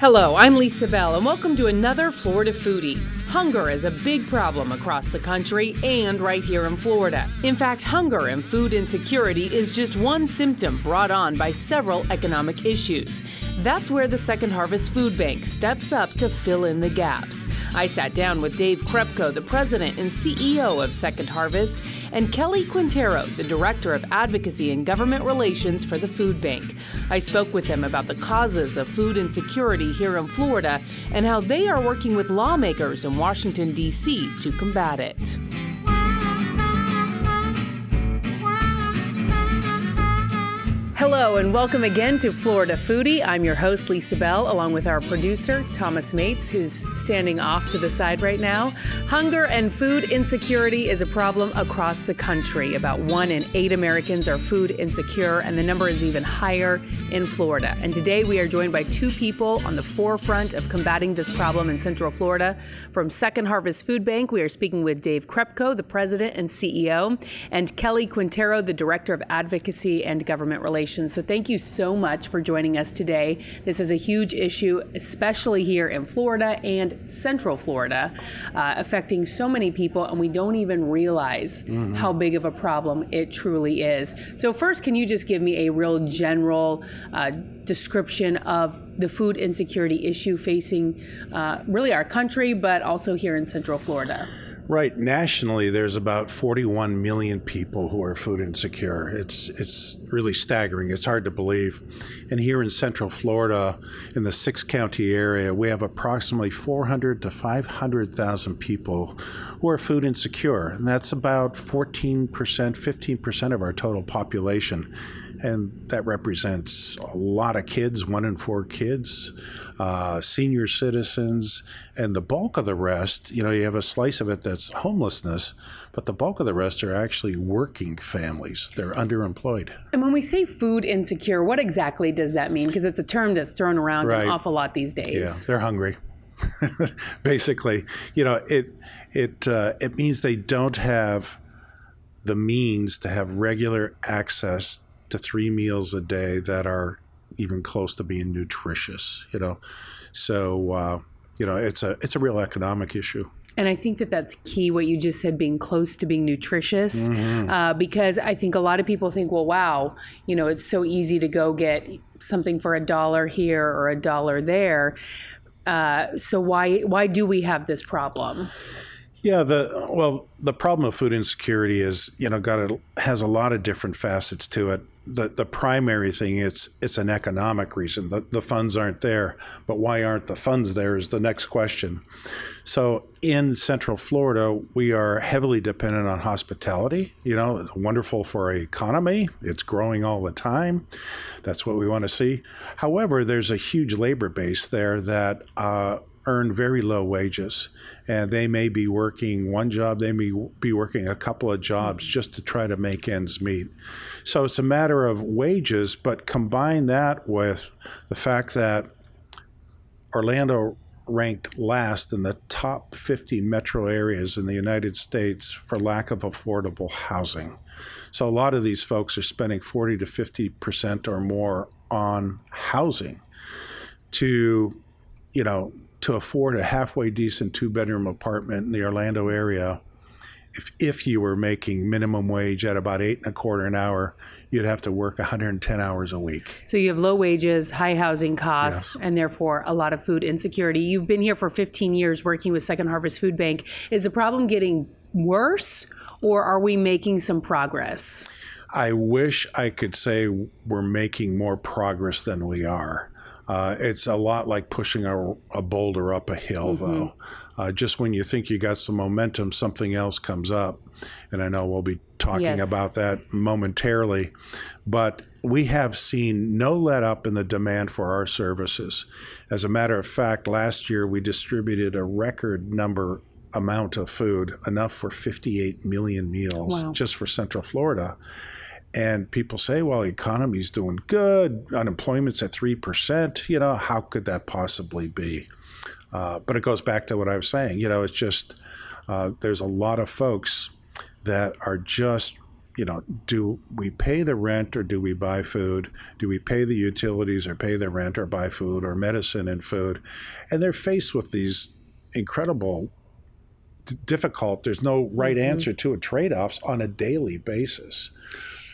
Hello, I'm Lisa Bell, and welcome to another Florida Foodie. Hunger is a big problem across the country and right here in Florida. In fact, hunger and food insecurity is just one symptom brought on by several economic issues. That's where the Second Harvest Food Bank steps up to fill in the gaps. I sat down with Dave Krepcho, the president and CEO of Second Harvest, and Kelly Quintero, the director of advocacy and government relations for the food bank. I spoke with them about the causes of food insecurity here in Florida and how they are working with lawmakers in Washington, D.C. to combat it. Hello, and welcome again to Florida Foodie. I'm your host, Lisa Bell, along with our producer, Thomas Mates, who's standing off to the side right now. Hunger and food insecurity is a problem across the country. About one in eight Americans are food insecure, and the number is even higher in Florida. And today we are joined by two people on the forefront of combating this problem in Central Florida. From Second Harvest Food Bank, we are speaking with Dave Krepcho, the president and CEO, and Kelly Quintero, the director of advocacy and government relations. So, thank you so much for joining us today. This is a huge issue, especially here in Florida and Central Florida, uh, affecting so many people, and we don't even realize mm-hmm. how big of a problem it truly is. So, first, can you just give me a real general uh, description of the food insecurity issue facing uh, really our country, but also here in Central Florida? Right. Nationally, there's about 41 million people who are food insecure. It's it's really staggering. It's hard to believe. And here in Central Florida, in the six county area, we have approximately 400 to 500,000 people who are food insecure, and that's about 14 percent, 15 percent of our total population and that represents a lot of kids, one in four kids, uh, senior citizens, and the bulk of the rest. You know, you have a slice of it that's homelessness, but the bulk of the rest are actually working families. They're underemployed. And when we say food insecure, what exactly does that mean? Because it's a term that's thrown around right. an awful lot these days. Yeah, they're hungry. Basically, you know, it it uh, it means they don't have the means to have regular access to three meals a day that are even close to being nutritious. You know, so uh, you know it's a it's a real economic issue. And I think that that's key, what you just said, being close to being nutritious. Mm-hmm. Uh, because I think a lot of people think, well, wow, you know, it's so easy to go get something for a dollar here or a dollar there. Uh, so why why do we have this problem? Yeah, the well, the problem of food insecurity is you know got a, has a lot of different facets to it. The, the primary thing it's it's an economic reason. The, the funds aren't there but why aren't the funds there is the next question. So in central florida we are heavily dependent on hospitality. You know wonderful for our economy. It's growing all the time. That's what we want to see. However there's a huge labor base there that uh, earn very low wages and they may be working one job, they may be working a couple of jobs mm-hmm. just to try to make ends meet. So it's a matter of wages, but combine that with the fact that Orlando ranked last in the top 50 metro areas in the United States for lack of affordable housing. So a lot of these folks are spending 40 to 50% or more on housing to, you know, to afford a halfway decent two bedroom apartment in the Orlando area, if, if you were making minimum wage at about eight and a quarter an hour, you'd have to work 110 hours a week. So you have low wages, high housing costs, yes. and therefore a lot of food insecurity. You've been here for 15 years working with Second Harvest Food Bank. Is the problem getting worse, or are we making some progress? I wish I could say we're making more progress than we are. Uh, it's a lot like pushing a, a boulder up a hill, mm-hmm. though. Uh, just when you think you got some momentum, something else comes up. And I know we'll be talking yes. about that momentarily. But we have seen no let up in the demand for our services. As a matter of fact, last year we distributed a record number amount of food, enough for 58 million meals wow. just for Central Florida. And people say, well, the economy's doing good, unemployment's at 3%. You know, how could that possibly be? Uh, but it goes back to what I was saying. You know, it's just uh, there's a lot of folks that are just, you know, do we pay the rent or do we buy food? Do we pay the utilities or pay the rent or buy food or medicine and food? And they're faced with these incredible difficult there's no right mm-hmm. answer to it trade-offs on a daily basis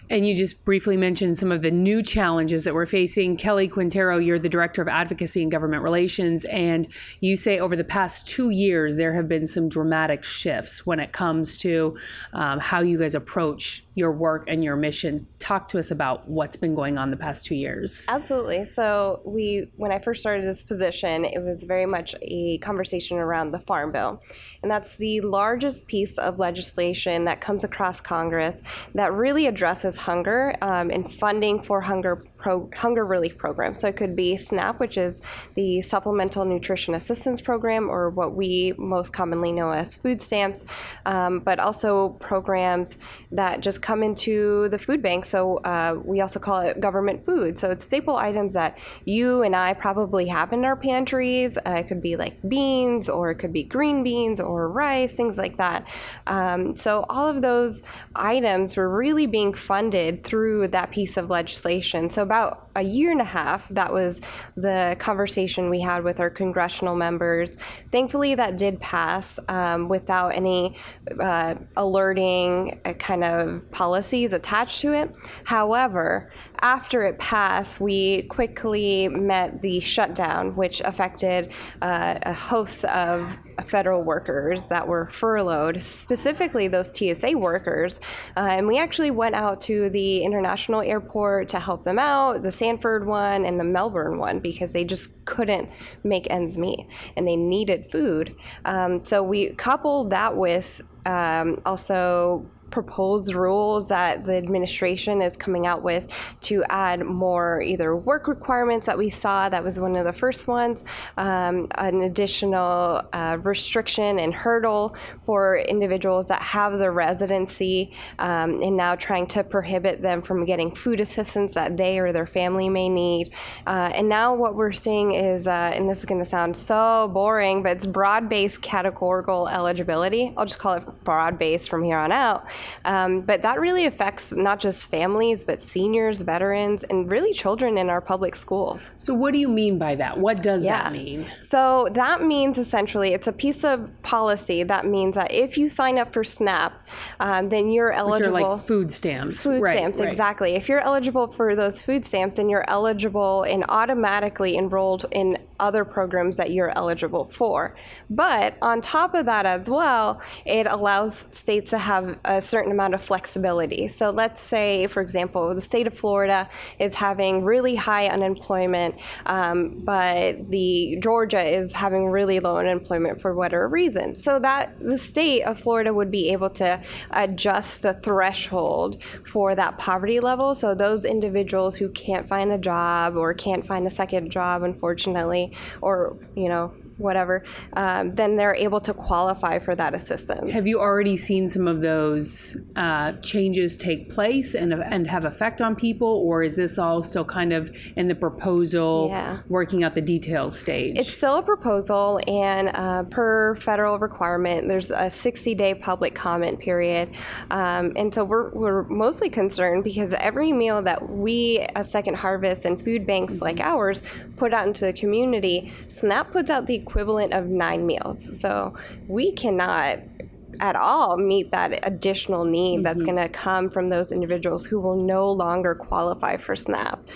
and you just briefly mentioned some of the new challenges that we're facing. Kelly Quintero, you're the Director of Advocacy and Government Relations, and you say over the past two years there have been some dramatic shifts when it comes to um, how you guys approach your work and your mission. Talk to us about what's been going on the past two years. Absolutely. So we, when I first started this position, it was very much a conversation around the Farm Bill, and that's the largest piece of legislation that comes across Congress that really addresses hunger um, and funding for hunger pro- hunger relief program. So it could be SNAP, which is the Supplemental Nutrition Assistance Program, or what we most commonly know as food stamps, um, but also programs that just come into the food bank. So uh, we also call it government food. So it's staple items that you and I probably have in our pantries. Uh, it could be like beans, or it could be green beans, or rice, things like that. Um, so all of those items were really being funded through that piece of legislation. So about a year and a half, that was the conversation we had with our congressional members. Thankfully, that did pass um, without any uh, alerting uh, kind of policies attached to it. However, after it passed, we quickly met the shutdown, which affected uh, a host of federal workers that were furloughed, specifically those TSA workers. Uh, and we actually went out to the international airport to help them out, the Sanford one and the Melbourne one, because they just couldn't make ends meet and they needed food. Um, so we coupled that with um, also proposed rules that the administration is coming out with to add more either work requirements that we saw. That was one of the first ones, um, an additional uh, restriction and hurdle for individuals that have the residency, um, and now trying to prohibit them from getting food assistance that they or their family may need. Uh, and now what we're seeing is, uh, and this is going to sound so boring, but it's broad based categorical eligibility. I'll just call it broad based from here on out. Um, but that really affects not just families, but seniors, veterans, and really children in our public schools. So, what do you mean by that? What does yeah. that mean? So, that means essentially it's a piece of policy that means that if you sign up for SNAP, um, then you're eligible. Which are like food stamps. Food right, stamps, right. exactly. If you're eligible for those food stamps, then you're eligible and automatically enrolled in other programs that you're eligible for. But on top of that, as well, it allows states to have a certain amount of flexibility. So let's say, for example, the state of Florida is having really high unemployment, um, but the Georgia is having really low unemployment for whatever reason. So that the state of Florida would be able to adjust the threshold for that poverty level. So those individuals who can't find a job or can't find a second job, unfortunately, or you know whatever, um, then they're able to qualify for that assistance. Have you already seen some of those uh, changes take place and, and have effect on people, or is this all still kind of in the proposal, yeah. working out the details stage? It's still a proposal, and uh, per federal requirement, there's a 60 day public comment period. Um, and so we're, we're mostly concerned because every meal that we, as Second Harvest and food banks mm-hmm. like ours, put out into the community, SNAP puts out the equivalent of nine meals. So we cannot at all meet that additional need mm-hmm. that's going to come from those individuals who will no longer qualify for SNAP.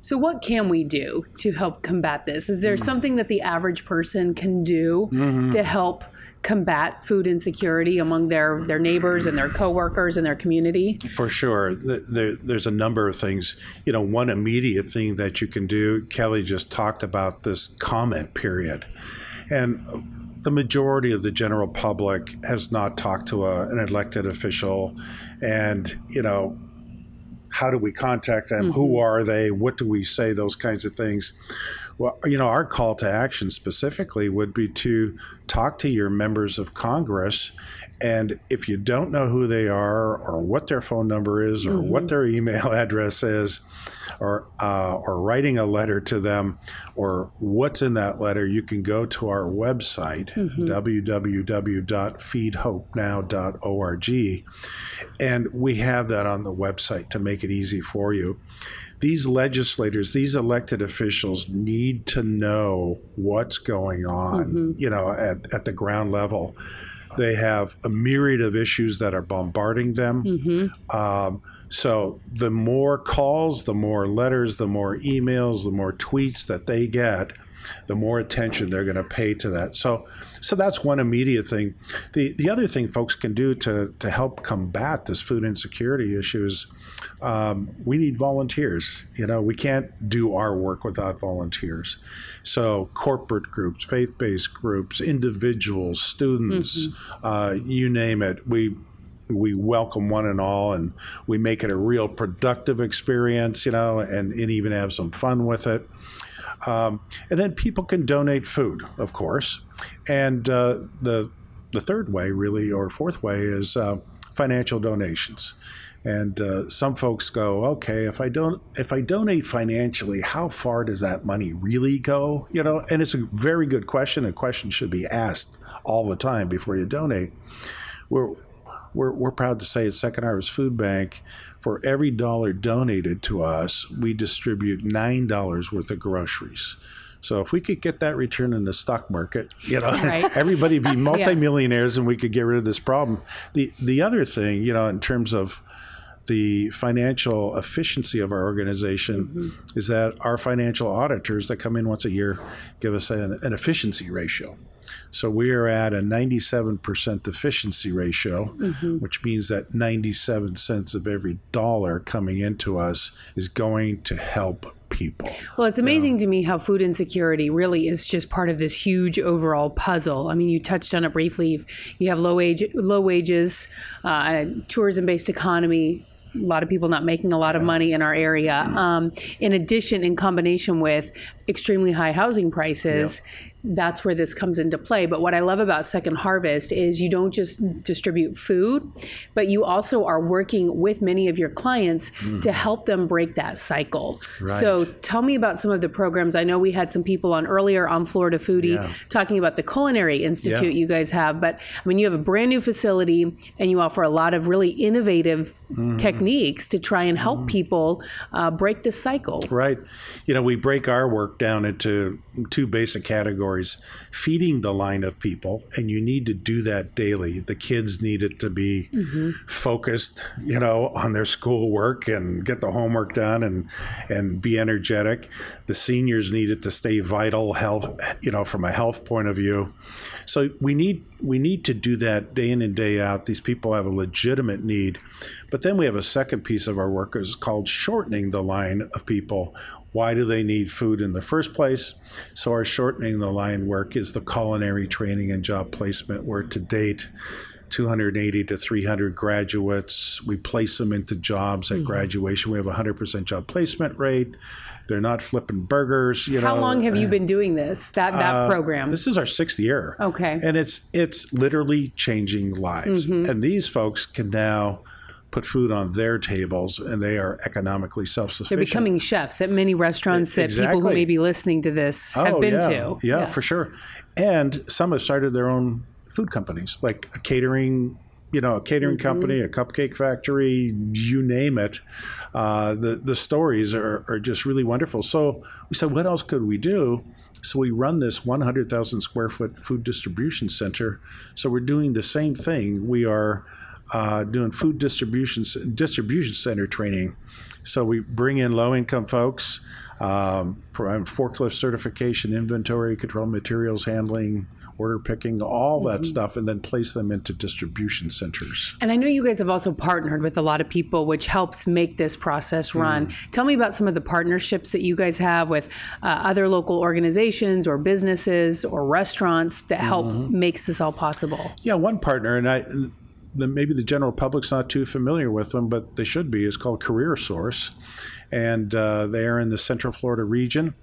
So, what can we do to help combat this? Is there mm-hmm. something that the average person can do mm-hmm. to help combat food insecurity among their, their neighbors and their coworkers and their community? For sure. There, there's a number of things. You know, one immediate thing that you can do, Kelly just talked about this comment period. And the majority of the general public has not talked to a, an elected official. And, you know, how do we contact them? Mm-hmm. Who are they? What do we say? Those kinds of things. Well, you know, our call to action specifically would be to talk to your members of Congress. And if you don't know who they are or what their phone number is or mm-hmm. what their email address is, or uh, or writing a letter to them, or what's in that letter, you can go to our website mm-hmm. www.feedhopenow.org, and we have that on the website to make it easy for you these legislators, these elected officials need to know what's going on, mm-hmm. you know, at, at the ground level. They have a myriad of issues that are bombarding them. Mm-hmm. Um, so the more calls, the more letters, the more emails, the more tweets that they get, the more attention they're going to pay to that. So, so that's one immediate thing. The the other thing folks can do to to help combat this food insecurity issue is um, we need volunteers. You know, we can't do our work without volunteers. So, corporate groups, faith based groups, individuals, students, mm-hmm. uh, you name it, we we welcome one and all and we make it a real productive experience, you know, and, and even have some fun with it. Um, and then people can donate food, of course. And uh, the the third way, really, or fourth way, is uh, financial donations. And uh, some folks go, okay, if I don't, if I donate financially, how far does that money really go? You know, and it's a very good question. A question should be asked all the time before you donate. We're we're, we're proud to say at Second Harvest Food Bank, for every dollar donated to us, we distribute nine dollars worth of groceries. So if we could get that return in the stock market, you know, right. everybody be multimillionaires yeah. and we could get rid of this problem. The the other thing, you know, in terms of the financial efficiency of our organization mm-hmm. is that our financial auditors that come in once a year give us an, an efficiency ratio. So we are at a 97% efficiency ratio, mm-hmm. which means that 97 cents of every dollar coming into us is going to help people. Well, it's amazing to me how food insecurity really is just part of this huge overall puzzle. I mean, you touched on it briefly. You have low wage, low wages, uh, tourism-based economy, a lot of people not making a lot of money in our area. Um, in addition, in combination with extremely high housing prices, that's where this comes into play. But what I love about Second Harvest is you don't just distribute food, but you also are working with many of your clients mm. to help them break that cycle. Right. So tell me about some of the programs. I know we had some people on earlier on Florida Foodie yeah. talking about the Culinary Institute yeah. you guys have, but I mean, you have a brand new facility and you offer a lot of really innovative mm-hmm. techniques to try and help mm-hmm. people uh, break this cycle. Right. You know, we break our work down into two basic categories feeding the line of people, and you need to do that daily. The kids need it to be mm-hmm. focused, you know, on their schoolwork and get the homework done and and be energetic. The seniors need it to stay vital, health, you know, from a health point of view. So we need we need to do that day in and day out. These people have a legitimate need. But then we have a second piece of our work is called shortening the line of people why do they need food in the first place? So, our shortening the line work is the culinary training and job placement, where to date, 280 to 300 graduates. We place them into jobs at mm-hmm. graduation. We have a 100% job placement rate. They're not flipping burgers. You How know. long have you been doing this? That that uh, program? This is our sixth year. Okay. And it's it's literally changing lives. Mm-hmm. And these folks can now put food on their tables and they are economically self-sufficient. They're becoming chefs at many restaurants that people who may be listening to this have oh, been yeah. to. Yeah, yeah, for sure. And some have started their own food companies, like a catering, you know, a catering mm-hmm. company, a cupcake factory, you name it. Uh, the the stories are, are just really wonderful. So we said, what else could we do? So we run this 100,000 square foot food distribution center. So we're doing the same thing. We are uh, doing food distribution distribution center training. So we bring in low income folks, um, forklift certification, inventory control, materials handling, order picking, all that mm-hmm. stuff, and then place them into distribution centers. And I know you guys have also partnered with a lot of people, which helps make this process run. Mm. Tell me about some of the partnerships that you guys have with uh, other local organizations or businesses or restaurants that help mm-hmm. makes this all possible. Yeah, one partner, and I the, maybe the general public's not too familiar with them, but they should be. It's called CareerSource, and uh, they are in the Central Florida region,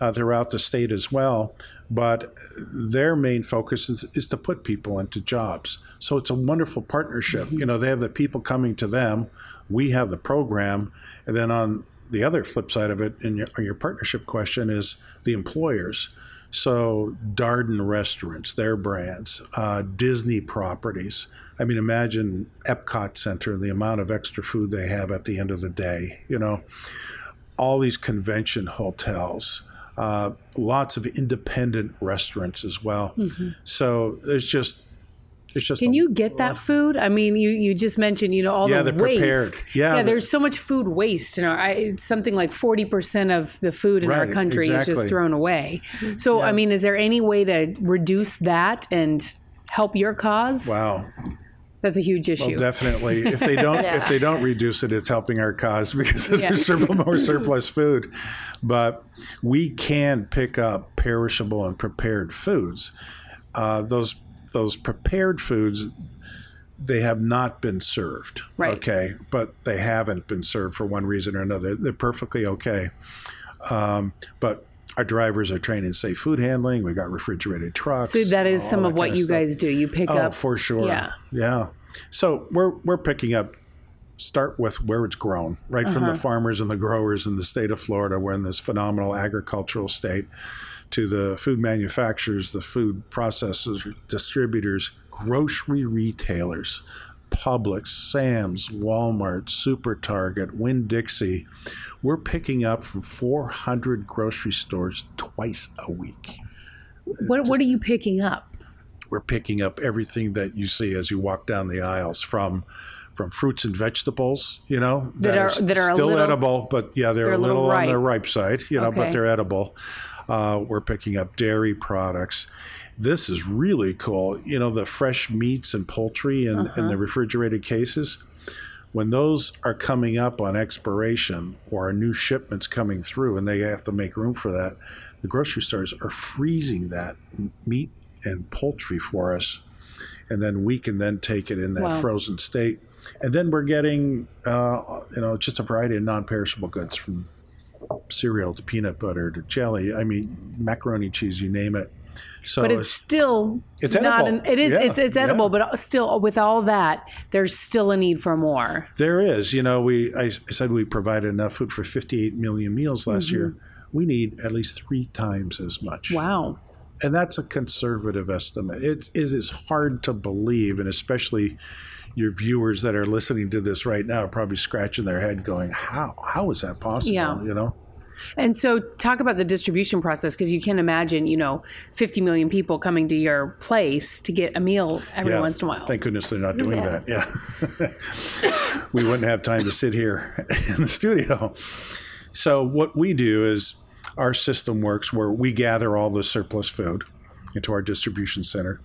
uh, throughout the state as well. But their main focus is, is to put people into jobs. So it's a wonderful partnership. Mm-hmm. You know, they have the people coming to them, we have the program, and then on the other flip side of it in your, your partnership question is the employers. So Darden restaurants, their brands, uh, Disney properties. I mean, imagine Epcot Center, and the amount of extra food they have at the end of the day. You know, all these convention hotels, uh, lots of independent restaurants as well. Mm-hmm. So there's just it's just Can you get that food? I mean, you, you just mentioned, you know, all yeah, the waste. Prepared. Yeah, yeah. There's so much food waste. You know, I, it's something like 40 percent of the food in right, our country exactly. is just thrown away. So, yeah. I mean, is there any way to reduce that and help your cause? Wow. That's a huge issue. Well, definitely. If they don't, yeah. if they don't reduce it, it's helping our cause because yeah. there's more surplus food. But we can pick up perishable and prepared foods. Uh, those those prepared foods, they have not been served. Right. Okay, but they haven't been served for one reason or another. They're perfectly okay. Um, but our drivers are trained in safe food handling. We got refrigerated trucks. So that is some of what you stuff. guys do. You pick up. oh, up for sure. Yeah, yeah. So we're we're picking up. Start with where it's grown, right uh-huh. from the uh-huh. farmers and the growers in the state of Florida. We're in this phenomenal agricultural state. To the food manufacturers, the food processors, distributors, grocery retailers, Publix, Sam's, Walmart, Super Target, Winn Dixie we're picking up from 400 grocery stores twice a week. What, what are you picking up? We're picking up everything that you see as you walk down the aisles from from fruits and vegetables, you know, that, that are, that are still little, edible, but yeah, they're, they're a little, little on the ripe side, you know, okay. but they're edible. Uh, we're picking up dairy products. This is really cool. You know, the fresh meats and poultry in, uh-huh. in the refrigerated cases when those are coming up on expiration or a new shipments coming through and they have to make room for that, the grocery stores are freezing that meat and poultry for us. And then we can then take it in that wow. frozen state. And then we're getting, uh, you know, just a variety of non-perishable goods from cereal to peanut butter to jelly. I mean, macaroni cheese, you name it. So but it's still it's not edible. An, it is yeah, it's it's edible, yeah. but still with all that, there's still a need for more. There is. You know, we I said we provided enough food for 58 million meals last mm-hmm. year. We need at least three times as much. Wow. And that's a conservative estimate. It, it is hard to believe, and especially your viewers that are listening to this right now are probably scratching their head, going, "How? How is that possible?" Yeah. You know. And so, talk about the distribution process because you can imagine, you know, 50 million people coming to your place to get a meal every yeah. once in a while. Thank goodness they're not doing yeah. that. Yeah. we wouldn't have time to sit here in the studio. So, what we do is our system works where we gather all the surplus food into our distribution center,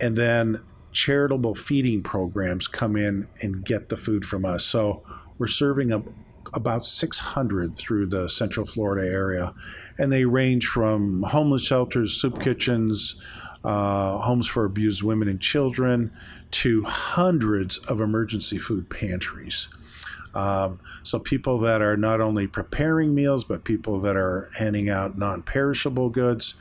and then charitable feeding programs come in and get the food from us. So, we're serving up about 600 through the Central Florida area, and they range from homeless shelters, soup kitchens, uh, homes for abused women and children, to hundreds of emergency food pantries. Um, so people that are not only preparing meals, but people that are handing out non-perishable goods.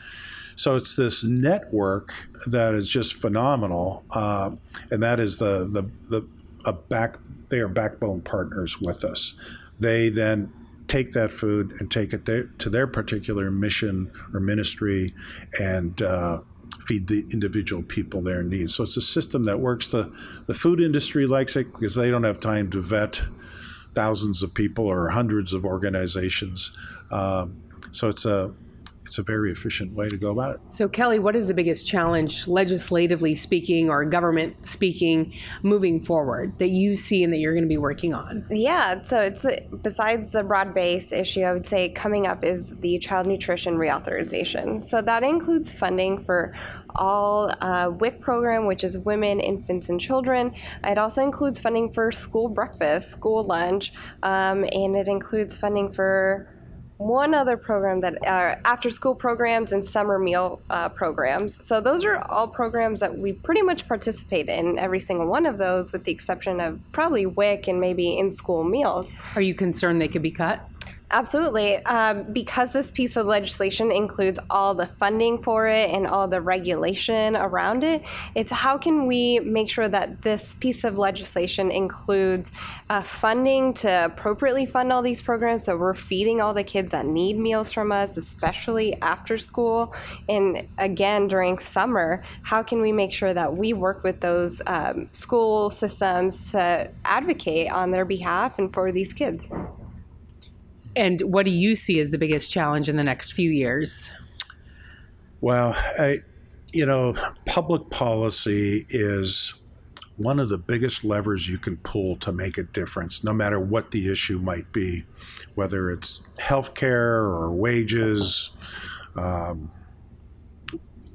So it's this network that is just phenomenal, uh, and that is the the the a back. They are backbone partners with us they then take that food and take it there, to their particular mission or ministry and uh, feed the individual people their needs. So it's a system that works. The, the food industry likes it because they don't have time to vet thousands of people or hundreds of organizations. Um, so it's a it's a very efficient way to go about it. So, Kelly, what is the biggest challenge, legislatively speaking or government speaking, moving forward that you see and that you're going to be working on? Yeah, so it's besides the broad base issue, I would say coming up is the child nutrition reauthorization. So that includes funding for all uh, WIC program, which is Women, Infants, and Children. It also includes funding for school breakfast, school lunch, um, and it includes funding for one other program that are after school programs and summer meal uh, programs. So those are all programs that we pretty much participate in every single one of those, with the exception of probably WIC and maybe in school meals. Are you concerned they could be cut? Absolutely. Um, because this piece of legislation includes all the funding for it and all the regulation around it, it's how can we make sure that this piece of legislation includes uh, funding to appropriately fund all these programs so we're feeding all the kids that need meals from us, especially after school and again during summer. How can we make sure that we work with those um, school systems to advocate on their behalf and for these kids? And what do you see as the biggest challenge in the next few years? Well, I, you know, public policy is one of the biggest levers you can pull to make a difference, no matter what the issue might be, whether it's healthcare or wages, um,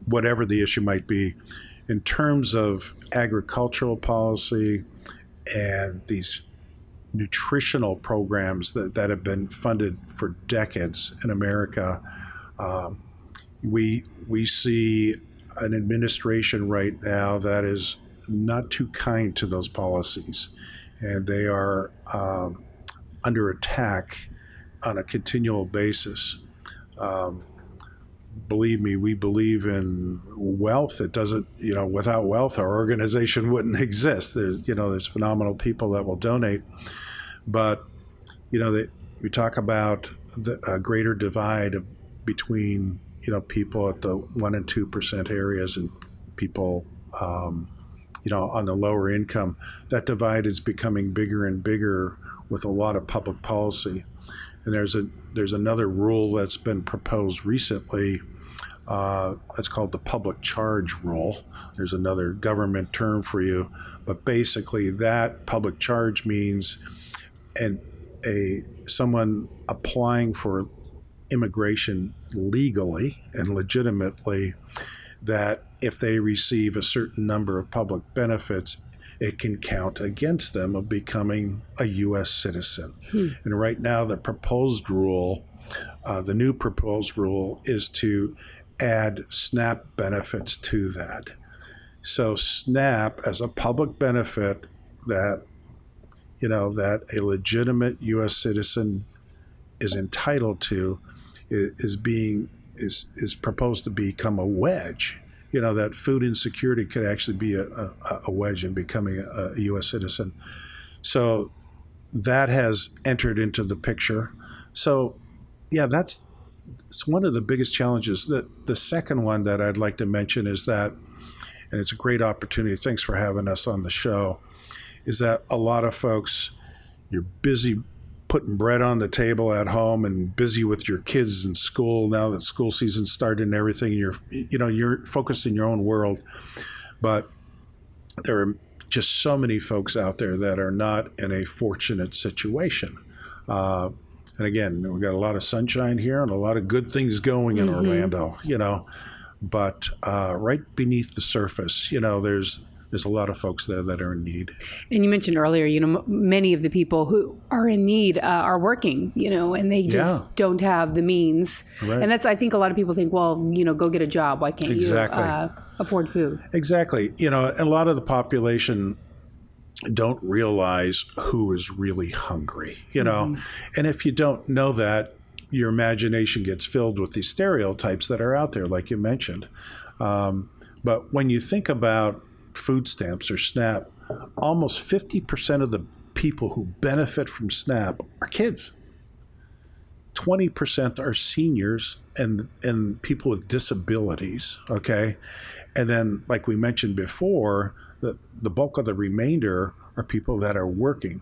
whatever the issue might be. In terms of agricultural policy and these nutritional programs that, that have been funded for decades in America. Um, we we see an administration right now that is not too kind to those policies, and they are um, under attack on a continual basis. Um, believe me, we believe in wealth. It doesn't, you know, without wealth, our organization wouldn't exist. There's, you know, there's phenomenal people that will donate, but you know, that we talk about the a greater divide between you know people at the one and two percent areas and people. Um, you know, on the lower income, that divide is becoming bigger and bigger with a lot of public policy. And there's a there's another rule that's been proposed recently. Uh, it's called the public charge rule. There's another government term for you, but basically that public charge means and a someone applying for immigration legally and legitimately that if they receive a certain number of public benefits, it can count against them of becoming a U.S. citizen. Hmm. And right now, the proposed rule, uh, the new proposed rule, is to add SNAP benefits to that. So, SNAP as a public benefit that you know that a legitimate U.S. citizen is entitled to is being is is proposed to become a wedge. You know that food insecurity could actually be a, a, a wedge in becoming a, a U.S. citizen. So that has entered into the picture. So yeah, that's it's one of the biggest challenges. The the second one that I'd like to mention is that, and it's a great opportunity. Thanks for having us on the show. Is that a lot of folks you're busy putting bread on the table at home and busy with your kids in school now that school season started and everything you're you know you're focused in your own world. But there are just so many folks out there that are not in a fortunate situation. Uh, and again we've got a lot of sunshine here and a lot of good things going in mm-hmm. orlando you know. But uh, right beneath the surface you know there's there's a lot of folks there that are in need. And you mentioned earlier, you know, many of the people who are in need uh, are working, you know, and they just yeah. don't have the means. Right. And that's, I think, a lot of people think, well, you know, go get a job. Why can't exactly. you uh, afford food? Exactly. You know, a lot of the population don't realize who is really hungry, you know, mm-hmm. and if you don't know that, your imagination gets filled with these stereotypes that are out there, like you mentioned. Um, but when you think about food stamps or SNAP, almost 50% of the people who benefit from SNAP are kids. 20% are seniors and and people with disabilities, okay? And then like we mentioned before, the, the bulk of the remainder are people that are working.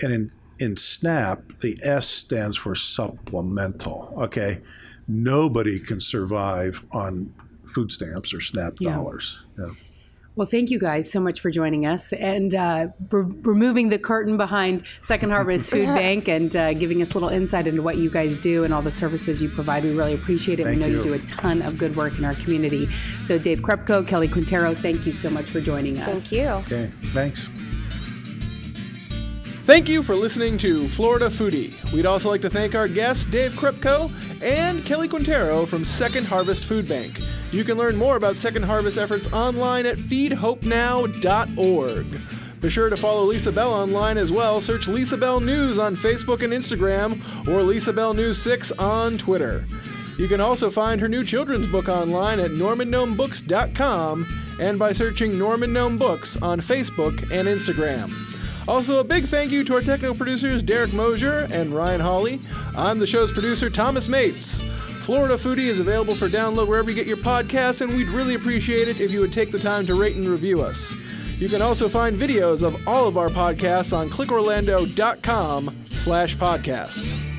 And in in SNAP, the S stands for supplemental, okay? Nobody can survive on food stamps or SNAP yeah. dollars. Yeah. Well, thank you guys so much for joining us and uh, re- removing the curtain behind Second Harvest Food Bank and uh, giving us a little insight into what you guys do and all the services you provide. We really appreciate it. Thank we know you. you. do a ton of good work in our community. So, Dave Krepcho, Kelly Quintero, thank you so much for joining us. Thank you. Okay, thanks. Thank you for listening to Florida Foodie. We'd also like to thank our guests, Dave Krepcho and Kelly Quintero from Second Harvest Food Bank. You can learn more about Second Harvest efforts online at feedhopenow.org. Be sure to follow Lisa Bell online as well. Search Lisa Bell News on Facebook and Instagram or Lisa Bell News 6 on Twitter. You can also find her new children's book online at normangnomebooks.com and by searching Norman Gnome Books on Facebook and Instagram. Also, a big thank you to our technical producers Derek Mosier and Ryan Hawley. I'm the show's producer, Thomas Mates. Florida Foodie is available for download wherever you get your podcasts, and we'd really appreciate it if you would take the time to rate and review us. You can also find videos of all of our podcasts on clickorlando.com slash podcasts.